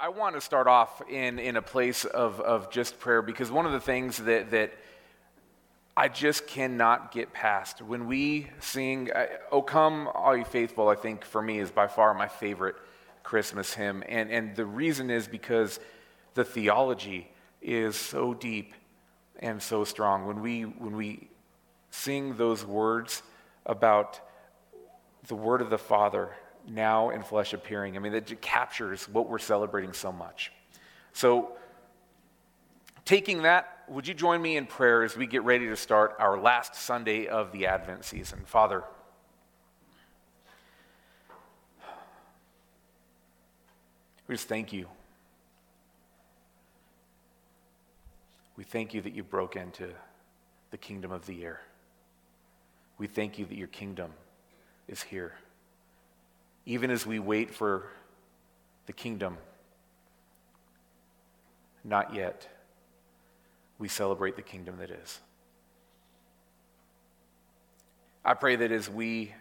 I, want to start off in, in a place of, of just prayer because one of the things that, that I just cannot get past when we sing, Oh Come, All You Faithful, I think for me is by far my favorite Christmas hymn. And, and the reason is because the theology is so deep and so strong. When we, when we sing those words about the word of the Father now in flesh appearing. I mean, that captures what we're celebrating so much. So, taking that, would you join me in prayer as we get ready to start our last Sunday of the Advent season? Father, we just thank you. We thank you that you broke into the kingdom of the air. We thank you that your kingdom is here even as we wait for the kingdom. Not yet. We celebrate the kingdom that is. I pray that as we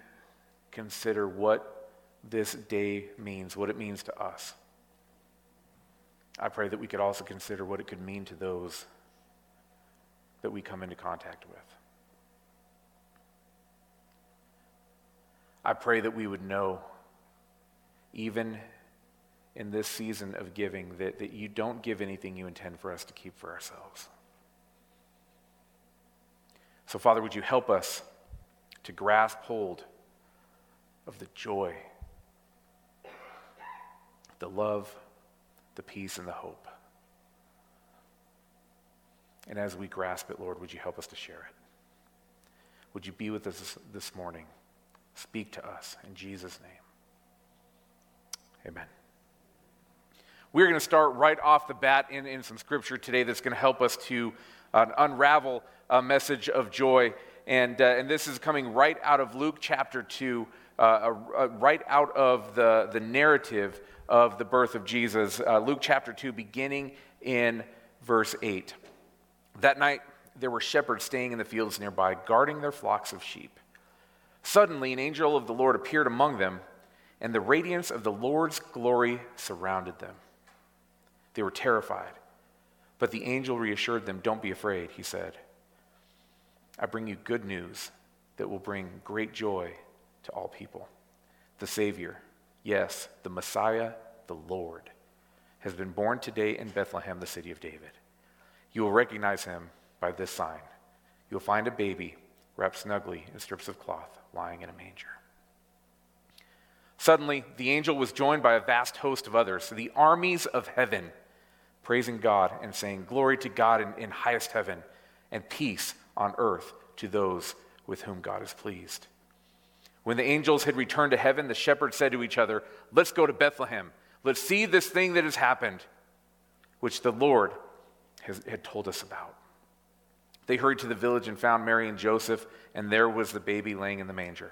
consider what this day means, what it means to us, I pray that we could also consider what it could mean to those that we come into contact with. I pray that we would know even in this season of giving, that, that you don't give anything you intend for us to keep for ourselves. So, Father, would you help us to grasp hold of the joy, the love, the peace, and the hope? And as we grasp it, Lord, would you help us to share it? Would you be with us this morning? Speak to us in Jesus' name. Amen. We're going to start right off the bat in, in some scripture today that's going to help us to uh, unravel a message of joy. And, uh, and this is coming right out of Luke chapter 2, uh, uh right out of the, the narrative of the birth of Jesus. Uh, Luke chapter 2, beginning in verse 8. That night, there were shepherds staying in the fields nearby, guarding their flocks of sheep. Suddenly, an angel of the Lord appeared among them and the radiance of the Lord's glory surrounded them. They were terrified. But the angel reassured them, Don't be afraid, he said. I bring you good news that will bring great joy to all people. The Savior, yes, the Messiah, the Lord, has been born today in Bethlehem, the city of David. You will recognize him by this sign. You'll find a baby wrapped snugly in strips of cloth lying in a manger. Suddenly, the angel was joined by a vast host of others, the armies of heaven, praising God and saying, Glory to God in, in highest heaven, and peace on earth to those with whom God is pleased. When the angels had returned to heaven, the shepherds said to each other, Let's go to Bethlehem. Let's see this thing that has happened, which the Lord has, had told us about. They hurried to the village and found Mary and Joseph, and there was the baby laying in the manger.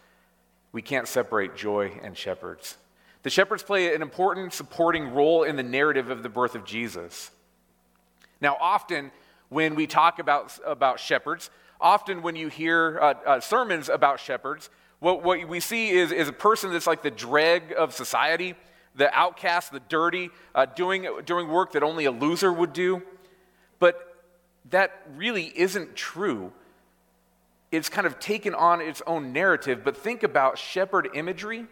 we can't separate joy and shepherds. The shepherds play an important supporting role in the narrative of the birth of Jesus. Now, often when we talk about, about shepherds, often when you hear uh, uh, sermons about shepherds, what, what we see is, is a person that's like the dreg of society, the outcast, the dirty, uh, doing, doing work that only a loser would do. But that really isn't true it's kind of taken on its own narrative, but think about shepherd imagery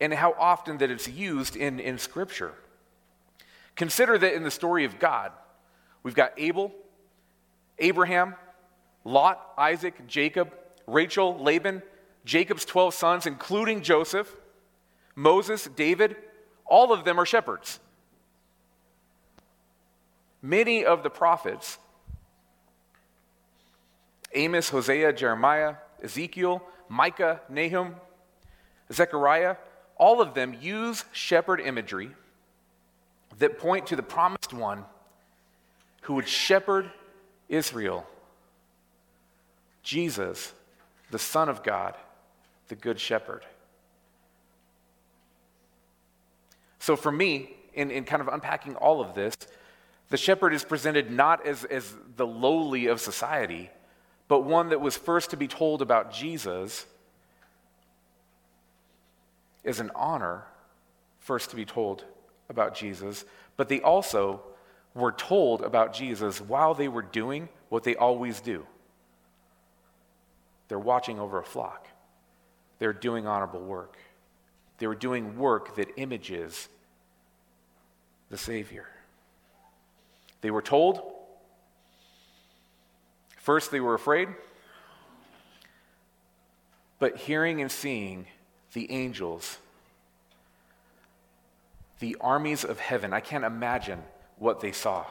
and how often that it's used in, in Scripture. Consider that in the story of God, we've got Abel, Abraham, Lot, Isaac, Jacob, Rachel, Laban, Jacob's 12 sons, including Joseph, Moses, David, all of them are shepherds. Many of the prophets Amos, Hosea, Jeremiah, Ezekiel, Micah, Nahum, Zechariah, all of them use shepherd imagery that point to the promised one who would shepherd Israel Jesus, the Son of God, the Good Shepherd. So, for me, in, in kind of unpacking all of this, the shepherd is presented not as, as the lowly of society, but one that was first to be told about Jesus is an honor, first to be told about Jesus, but they also were told about Jesus while they were doing what they always do. They're watching over a flock. They're doing honorable work. They were doing work that images the Savior. They were told. First, they were afraid. But hearing and seeing the angels, the armies of heaven, I can't imagine what they saw.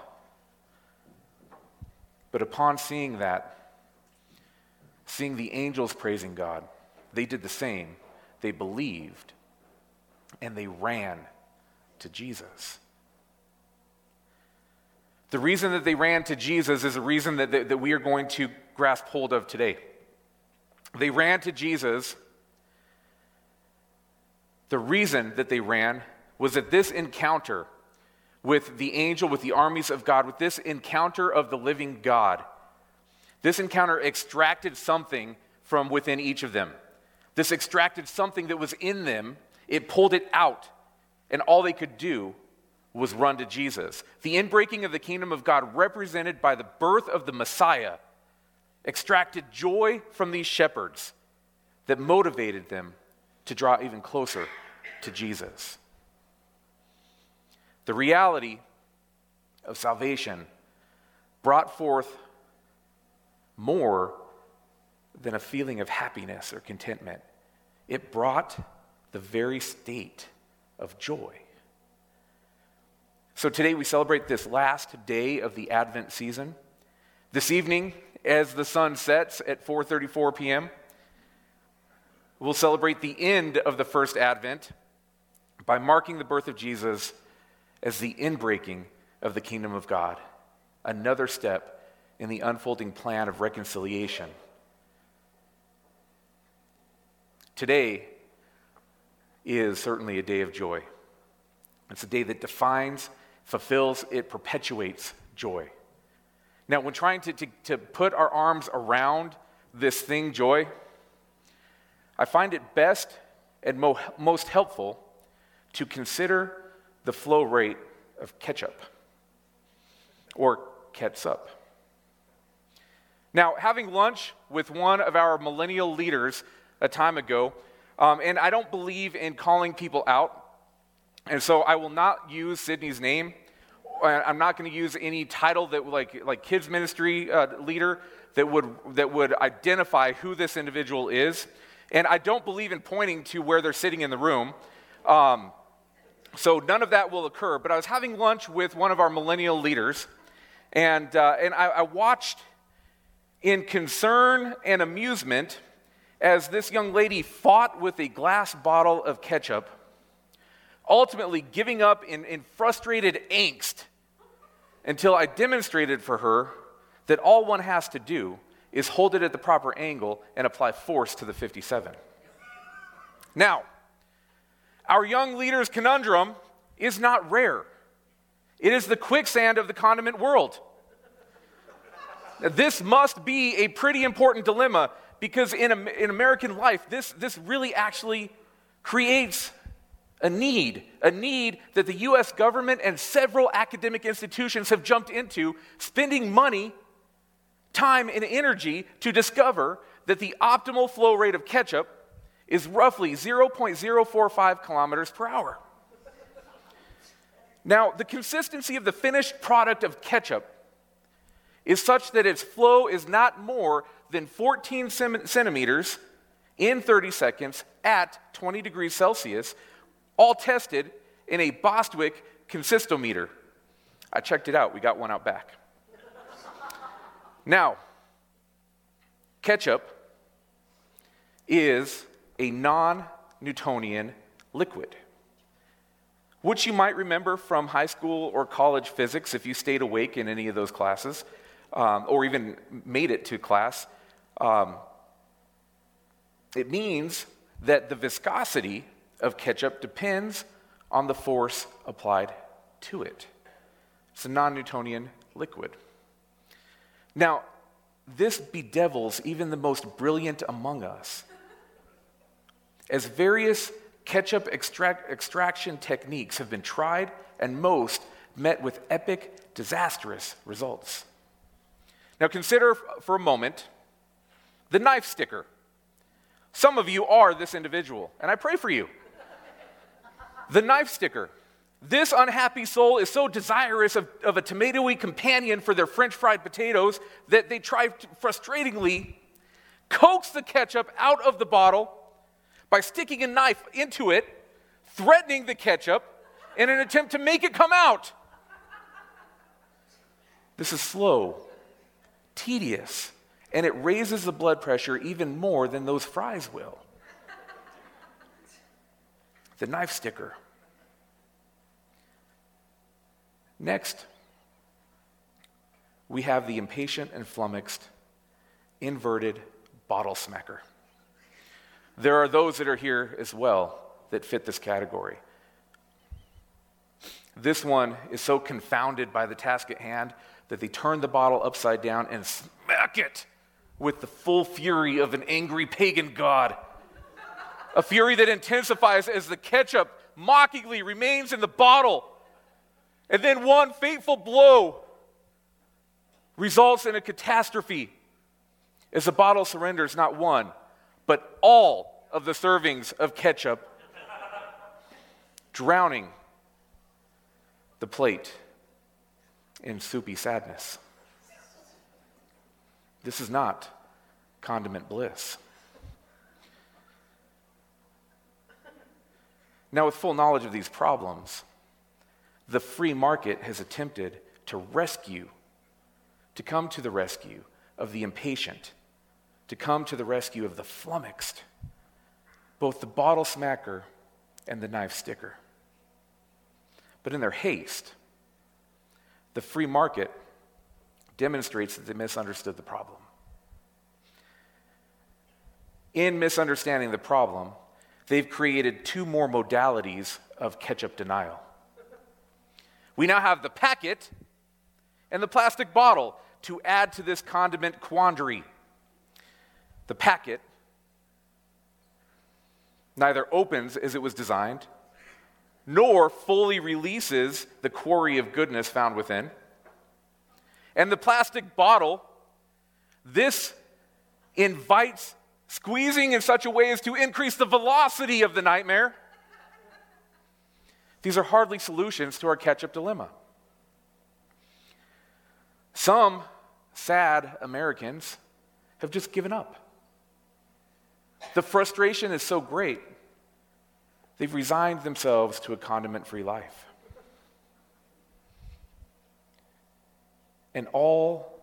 But upon seeing that, seeing the angels praising God, they did the same. They believed and they ran to Jesus. The reason that they ran to Jesus is a reason that, that, that we are going to grasp hold of today. They ran to Jesus. The reason that they ran was that this encounter with the angel, with the armies of God, with this encounter of the living God, this encounter extracted something from within each of them. This extracted something that was in them, it pulled it out, and all they could do was run to Jesus. The inbreaking of the kingdom of God, represented by the birth of the Messiah, extracted joy from these shepherds that motivated them to draw even closer to Jesus. The reality of salvation brought forth more than a feeling of happiness or contentment. It brought the very state of joy. So today we celebrate this last day of the Advent season. This evening, as the sun sets at 4:34 p.m., we'll celebrate the end of the first Advent by marking the birth of Jesus as the inbreaking of the kingdom of God. Another step in the unfolding plan of reconciliation. Today is certainly a day of joy. It's a day that defines, fulfills, it perpetuates joy. Now, when trying to, to, to put our arms around this thing, joy, I find it best and mo- most helpful to consider the flow rate of ketchup or catsup. Now, having lunch with one of our millennial leaders a time ago, um, and I don't believe in calling people out, and so I will not use Sydney's name. I'm not going to use any title that, like, like kids ministry uh, leader, that would that would identify who this individual is. And I don't believe in pointing to where they're sitting in the room. Um, so none of that will occur. But I was having lunch with one of our millennial leaders, and, uh, and I, I watched in concern and amusement as this young lady fought with a glass bottle of ketchup, ultimately giving up in, in frustrated angst until I demonstrated for her that all one has to do is hold it at the proper angle and apply force to the 57. Now, our young leader's conundrum is not rare. It is the quicksand of the condiment world. This must be a pretty important dilemma because in, in American life, this, this really actually creates a need, a need that the US government and several academic institutions have jumped into, spending money, time, and energy to discover that the optimal flow rate of ketchup is roughly 0.045 kilometers per hour. Now, the consistency of the finished product of ketchup is such that its flow is not more than 14 centimeters in 30 seconds at 20 degrees Celsius, all tested in a Bostwick consistometer. I checked it out, we got one out back. now, ketchup is a non Newtonian liquid. which you might remember from high school or college physics if you stayed awake in any of those classes um, or even made it to class. Um, it means that the viscosity of ketchup depends on the force applied to it. It's a non Newtonian liquid. Now, this bedevils even the most brilliant among us. As various ketchup extract, extraction techniques have been tried, and most met with epic, disastrous results. Now, consider for a moment the knife sticker. Some of you are this individual, and I pray for you. The knife sticker. This unhappy soul is so desirous of, of a tomatoey companion for their french fried potatoes that they try to frustratingly coax the ketchup out of the bottle by sticking a knife into it, threatening the ketchup in an attempt to make it come out. This is slow, tedious, and it raises the blood pressure even more than those fries will. The knife sticker. Next, we have the impatient and flummoxed, inverted bottle smacker. There are those that are here as well that fit this category. This one is so confounded by the task at hand that they turn the bottle upside down and smack it with the full fury of an angry pagan god. A fury that intensifies as the ketchup mockingly remains in the bottle and then one fateful blow results in a catastrophe as the bottle surrenders not one, but all of the servings of ketchup, drowning the plate in soupy sadness. This is not condiment bliss. Now, with full knowledge of these problems, the free market has attempted to rescue, to come to the rescue of the impatient, to come to the rescue of the flummoxed, both the bottle smacker and the knife sticker. But in their haste, the free market demonstrates that they misunderstood the problem. In misunderstanding the problem, they've created two more modalities of ketchup denial. We now have the packet and the plastic bottle to add to this condiment quandary. The packet neither opens as it was designed, nor fully releases the quarry of goodness found within. And the plastic bottle, this invites squeezing in such a way as to increase the velocity of the nightmare. These are hardly solutions to our ketchup dilemma. Some sad Americans have just given up. The frustration is so great, they've resigned themselves to a condiment free life. And all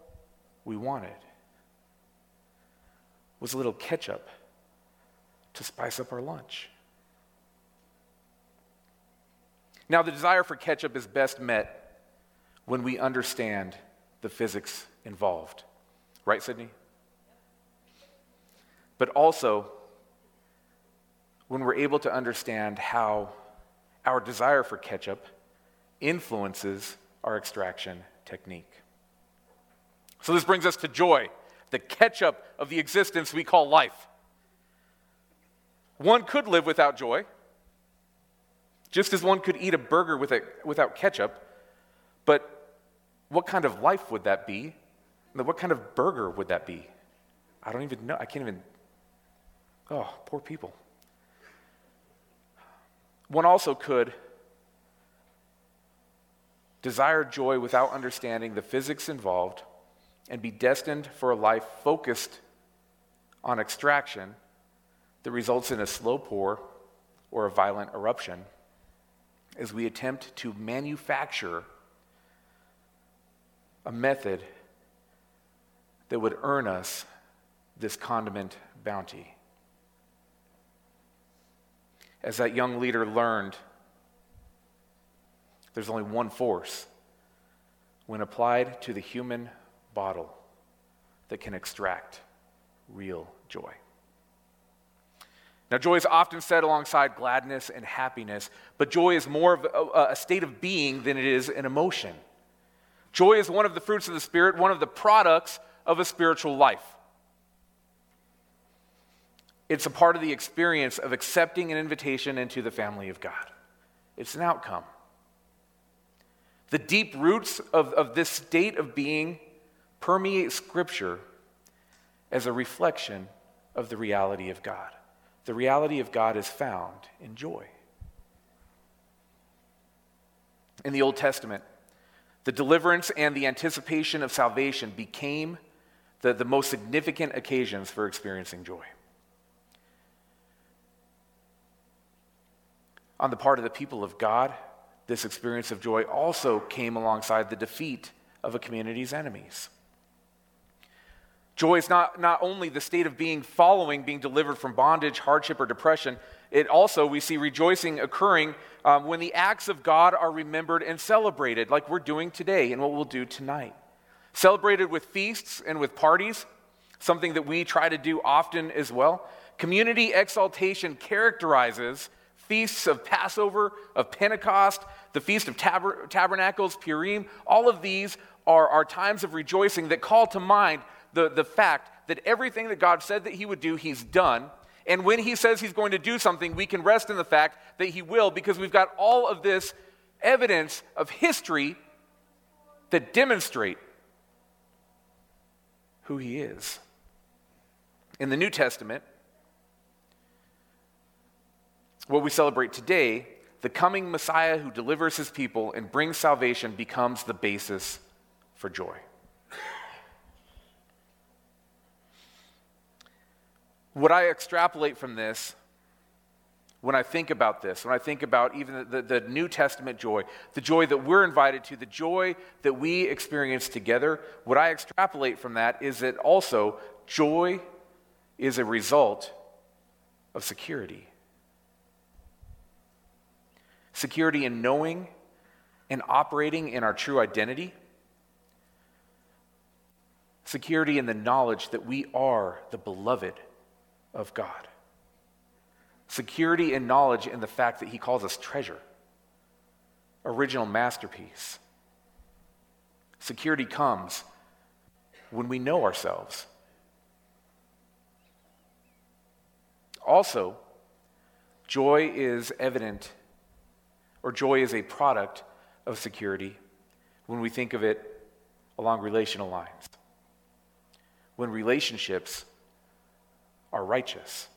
we wanted was a little ketchup to spice up our lunch. Now, the desire for ketchup is best met when we understand the physics involved. Right, Sydney? But also when we're able to understand how our desire for ketchup influences our extraction technique. So, this brings us to joy, the ketchup of the existence we call life. One could live without joy. Just as one could eat a burger with a, without ketchup, but what kind of life would that be? What kind of burger would that be? I don't even know. I can't even. Oh, poor people. One also could desire joy without understanding the physics involved and be destined for a life focused on extraction that results in a slow pour or a violent eruption as we attempt to manufacture a method that would earn us this condiment bounty. As that young leader learned There's only one force when applied to the human bottle that can extract real joy. Now, joy is often said alongside gladness and happiness, but joy is more of a, a, state of being than it is an emotion. Joy is one of the fruits of the Spirit, one of the products of a spiritual life. It's a part of the experience of accepting an invitation into the family of God, it's an outcome. The deep roots of, of this state of being permeate Scripture as a reflection of the reality of God. The reality of God is found in joy. In the Old Testament, the deliverance and the anticipation of salvation became the, the most significant occasions for experiencing joy. On the part of the people of God, this experience of joy also came alongside the defeat of a community's enemies. Joy is not, not only the state of being following being delivered from bondage, hardship, or depression, it also, we see rejoicing occurring um, when the acts of God are remembered and celebrated, like we're doing today and what we'll do tonight. Celebrated with feasts and with parties, something that we try to do often as well. Community exaltation characterizes feasts of Passover, of Pentecost, the Feast of Tab- Tabernacles, Purim. All of these are, are times of rejoicing that call to mind the, the fact that everything that God said that He would do, He's done. And when He says He's going to do something, we can rest in the fact that He will because we've got all of this evidence of history that demonstrate who He is. In the New Testament, what we celebrate today, the coming Messiah who delivers his people and brings salvation becomes the basis for joy. What I extrapolate from this, when I think about this, when I think about even the, the, the, New Testament joy, the joy that we're invited to, the joy that we experience together, what I extrapolate from that is that also joy is a result of security. Security in knowing and operating in our true identity. Security in the knowledge that we are the beloved of God. Security and knowledge in the fact that He calls us treasure, original masterpiece. Security comes when we know ourselves. Also, joy is evident, or joy is a product of security when we think of it along relational lines. When relationships are righteous.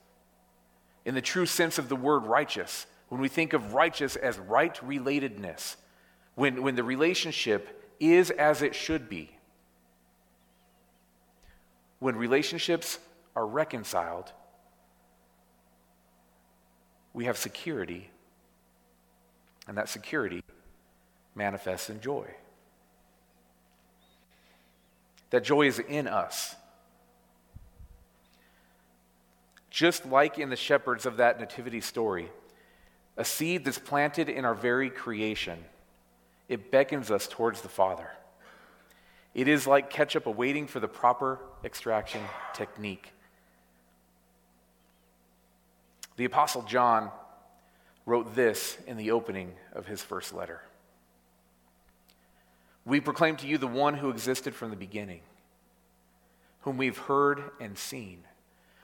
In the true sense of the word righteous, when we think of righteous as right relatedness, when, when the relationship is as it should be, when relationships are reconciled, we have security, and that security manifests in joy. That joy is in us. Just like in the shepherds of that nativity story, a seed that's planted in our very creation, it beckons us towards the Father. It is like ketchup awaiting for the proper extraction technique. The Apostle John wrote this in the opening of his first letter We proclaim to you the one who existed from the beginning, whom we've heard and seen.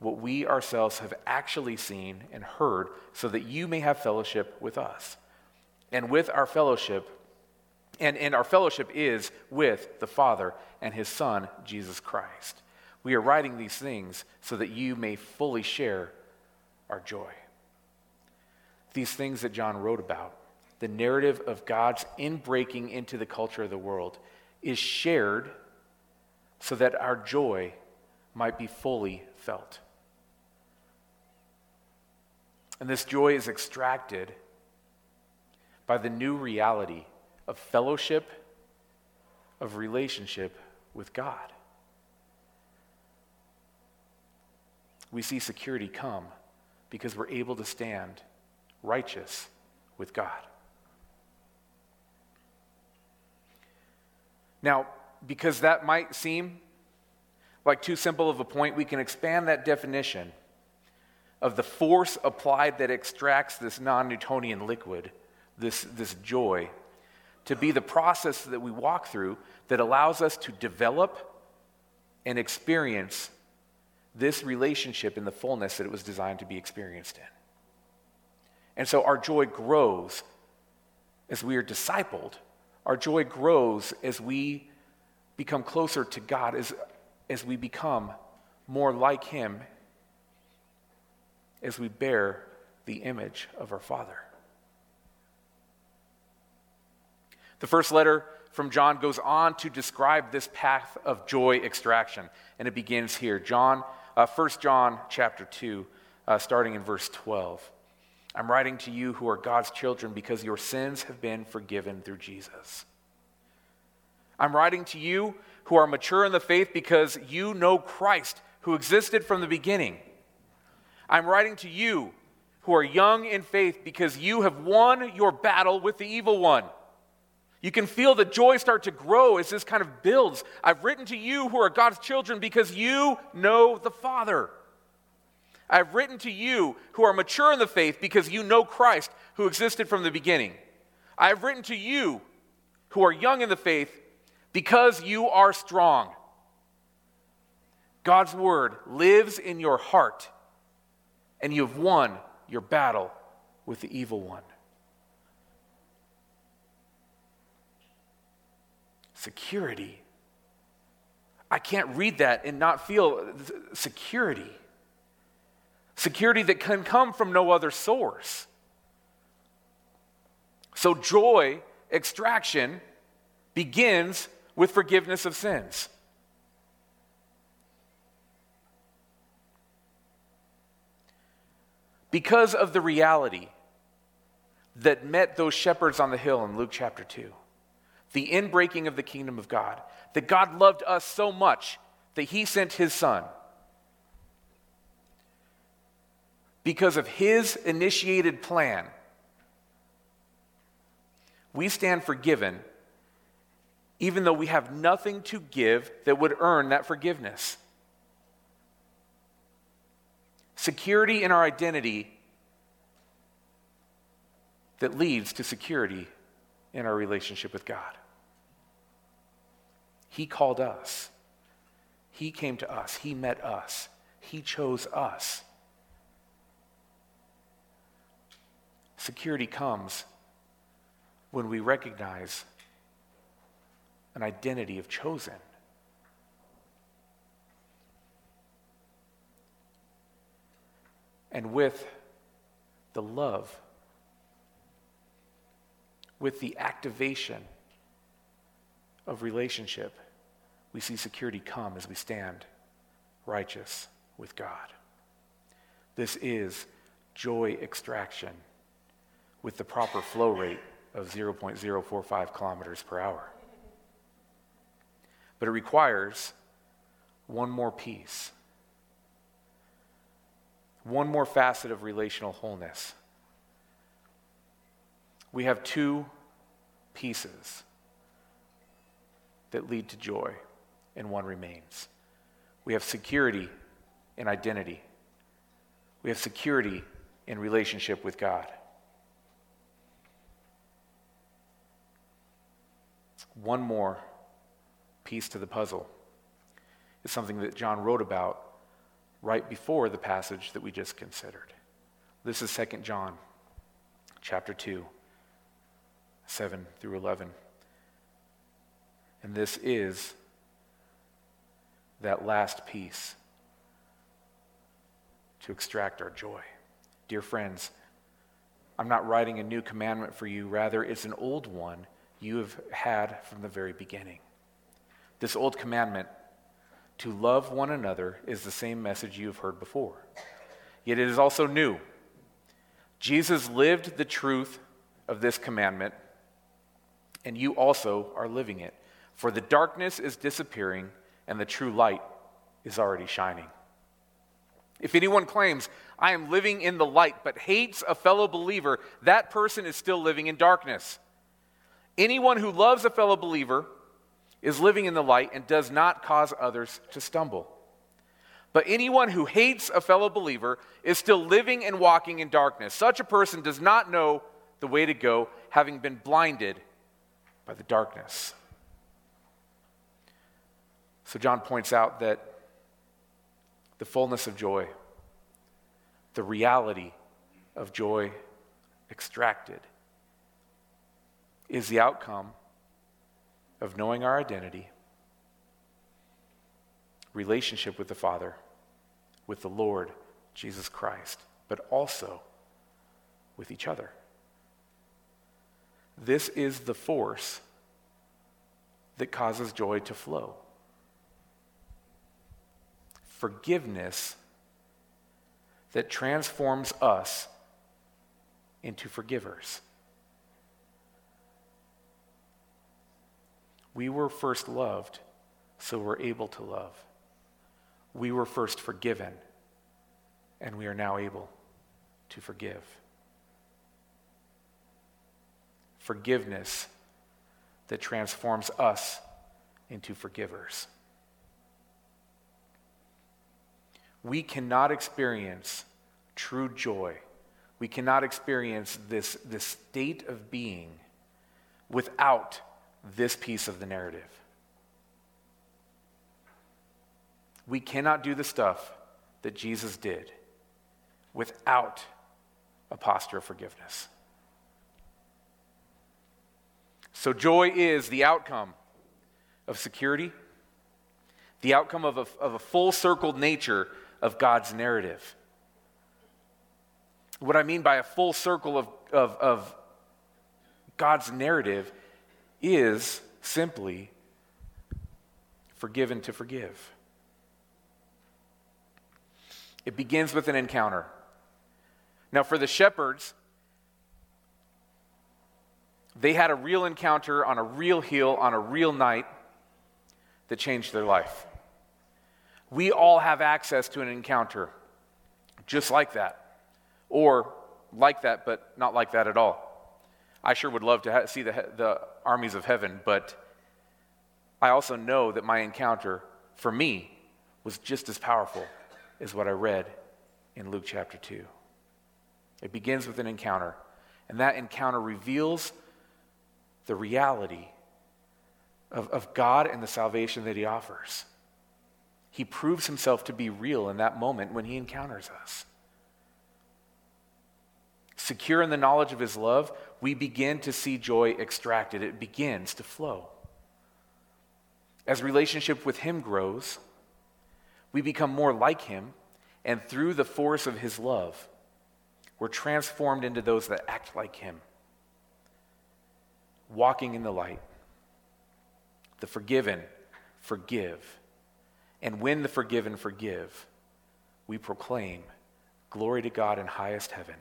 what we ourselves have actually seen and heard, so that you may have fellowship with us. And with our fellowship, and, and our fellowship is with the Father and his Son, Jesus Christ. We are writing these things so that you may fully share our joy. These things that John wrote about, the narrative of God's inbreaking into the culture of the world, is shared so that our joy might be fully felt. And this joy is extracted by the new reality of fellowship, of relationship with God. We see security come because we're able to stand righteous with God. Now, because that might seem like too simple of a point, we can expand that definition of the force applied that extracts this non Newtonian liquid, this, this joy, to be the process that we walk through that allows us to develop and experience this relationship in the fullness that it was designed to be experienced in. And so our joy grows as we are discipled. Our joy grows as we become closer to God, as, as we become more like Him, as we bear the image of our Father. The first letter from John goes on to describe this path of joy extraction, and it begins here. John, uh, 1 John chapter 2, uh, starting in verse 12. I'm writing to you who are God's children because your sins have been forgiven through Jesus. I'm writing to you who are mature in the faith because you know Christ, who existed from the beginning. I'm writing to you who are young in faith because you have won your battle with the evil one. You can feel the joy start to grow as this kind of builds. I've written to you who are God's children because you know the Father. I've written to you who are mature in the faith because you know Christ who existed from the beginning. I have written to you who are young in the faith because you are strong. God's word lives in your heart, and you have won your battle with the evil one. Security. I can't read that and not feel security. Security that can come from no other source. So, joy extraction begins with forgiveness of sins. Because of the reality that met those shepherds on the hill in Luke chapter 2, the inbreaking of the kingdom of God, that God loved us so much that he sent his son. Because of his initiated plan, we stand forgiven even though we have nothing to give that would earn that forgiveness. Security in our identity that leads to security in our relationship with God. He called us. He came to us. He met us. He chose us. Security comes when we recognize an identity of chosen. And with the love, with the activation of relationship, we see security come as we stand righteous with God. This is joy extraction with the proper flow rate of 0.045 kilometers per hour. But it requires one more piece, one more facet of relational wholeness. We have two pieces that lead to joy, and one remains. We have security in identity, we have security in relationship with God. One more piece to the puzzle. is something that John wrote about right before the passage that we just considered. This is 2 John chapter 2, 7 through 11. And this is that last piece to extract our joy. Dear friends, I'm not writing a new commandment for you, rather, it's an old one you have had from the very beginning. This old commandment to love one another is the same message you have heard before. Yet it is also new. Jesus lived the truth of this commandment, and you also are living it. For the darkness is disappearing, and the true light is already shining. If anyone claims, I am living in the light, but hates a fellow believer, that person is still living in darkness. Anyone who loves a fellow believer is living in the light and does not cause others to stumble. But anyone who hates a fellow believer is still living and walking in darkness. Such a person does not know the way to go, having been blinded by the darkness. So, John points out that the fullness of joy, the reality of joy extracted, is the outcome of knowing our identity, relationship with the Father, with the Lord Jesus Christ, but also with each other. This is the force that causes joy to flow. Forgiveness that transforms us into forgivers. We were first loved, so we're able to love. We were first forgiven, and we are now able to forgive. Forgiveness that transforms us into forgivers. We cannot experience true joy. We cannot experience this, this state of being without this piece of the narrative. We cannot do the stuff that Jesus did without a posture of forgiveness. So, joy is the outcome of security, the outcome of a, of a full circled nature of God's narrative. What I mean by a full circle of, of, of God's narrative is simply forgiven to forgive. It begins with an encounter. Now, for the shepherds, they had a real encounter on a real hill on a real night that changed their life. We all have access to an encounter just like that, or like that, but not like that at all. I sure would love to ha- see the, the armies of heaven, but I also know that my encounter for me was just as powerful as what I read in Luke chapter 2. It begins with an encounter, and that encounter reveals the reality of, of God and the salvation that He offers. He proves Himself to be real in that moment when He encounters us. Secure in the knowledge of His love, we begin to see joy extracted. It begins to flow. As relationship with Him grows, we become more like Him, and through the force of His love, we're transformed into those that act like Him, walking in the light. The forgiven forgive. And when the forgiven forgive, we proclaim glory to God in highest heaven,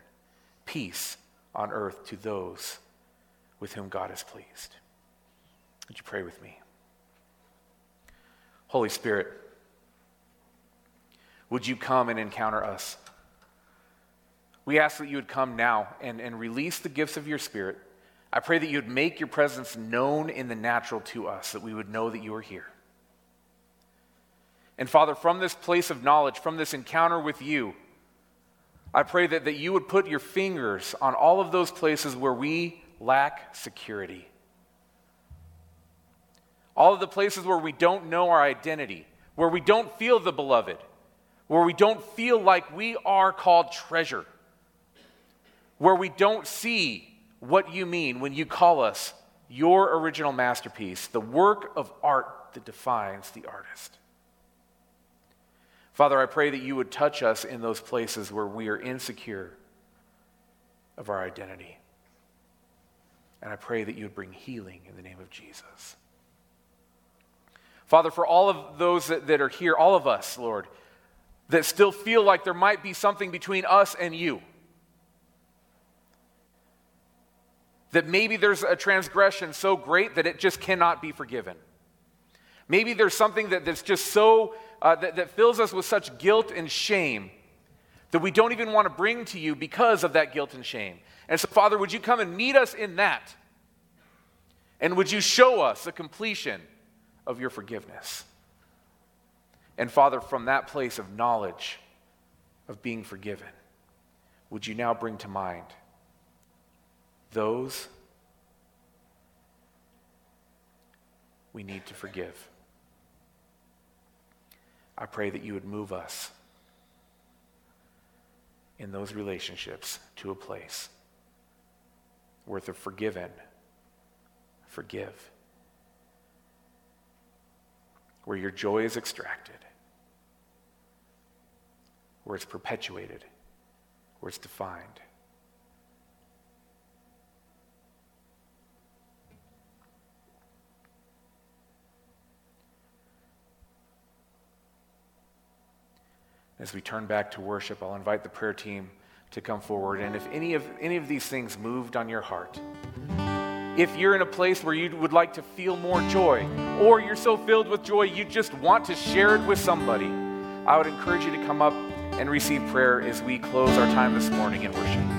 peace on earth to those with whom God is pleased. Would you pray with me? Holy Spirit, would you come and encounter us? We ask that you would come now and, and release the gifts of your Spirit. I pray that you would make your presence known in the natural to us, that we would know that you are here. And Father, from this place of knowledge, from this encounter with you, I pray that, that you would put your fingers on all of those places where we lack security. All of the places where we don't know our identity, where we don't feel the beloved, where we don't feel like we are called treasure, where we don't see what you mean when you call us your original masterpiece, the work of art that defines the artist. Father, I pray that you would touch us in those places where we are insecure of our identity. And I pray that you would bring healing in the name of Jesus. Father, for all of those that, that are here, all of us, Lord, that still feel like there might be something between us and you. That maybe there's a transgression so great that it just cannot be forgiven. Maybe there's something that, that's just so, uh, that, that fills us with such guilt and shame that we don't even want to bring to you because of that guilt and shame. And so, Father, would you come and meet us in that? And would you show us the completion of your forgiveness? And Father, from that place of knowledge of being forgiven, would you now bring to mind those we need to forgive? I pray that you would move us in those relationships to a place where the forgiven forgive, where your joy is extracted, where it's perpetuated, where it's defined. As we turn back to worship, I'll invite the prayer team to come forward. And if any of, any of these things moved on your heart, if you're in a place where you would like to feel more joy, or you're so filled with joy you just want to share it with somebody, I would encourage you to come up and receive prayer as we close our time this morning in worship.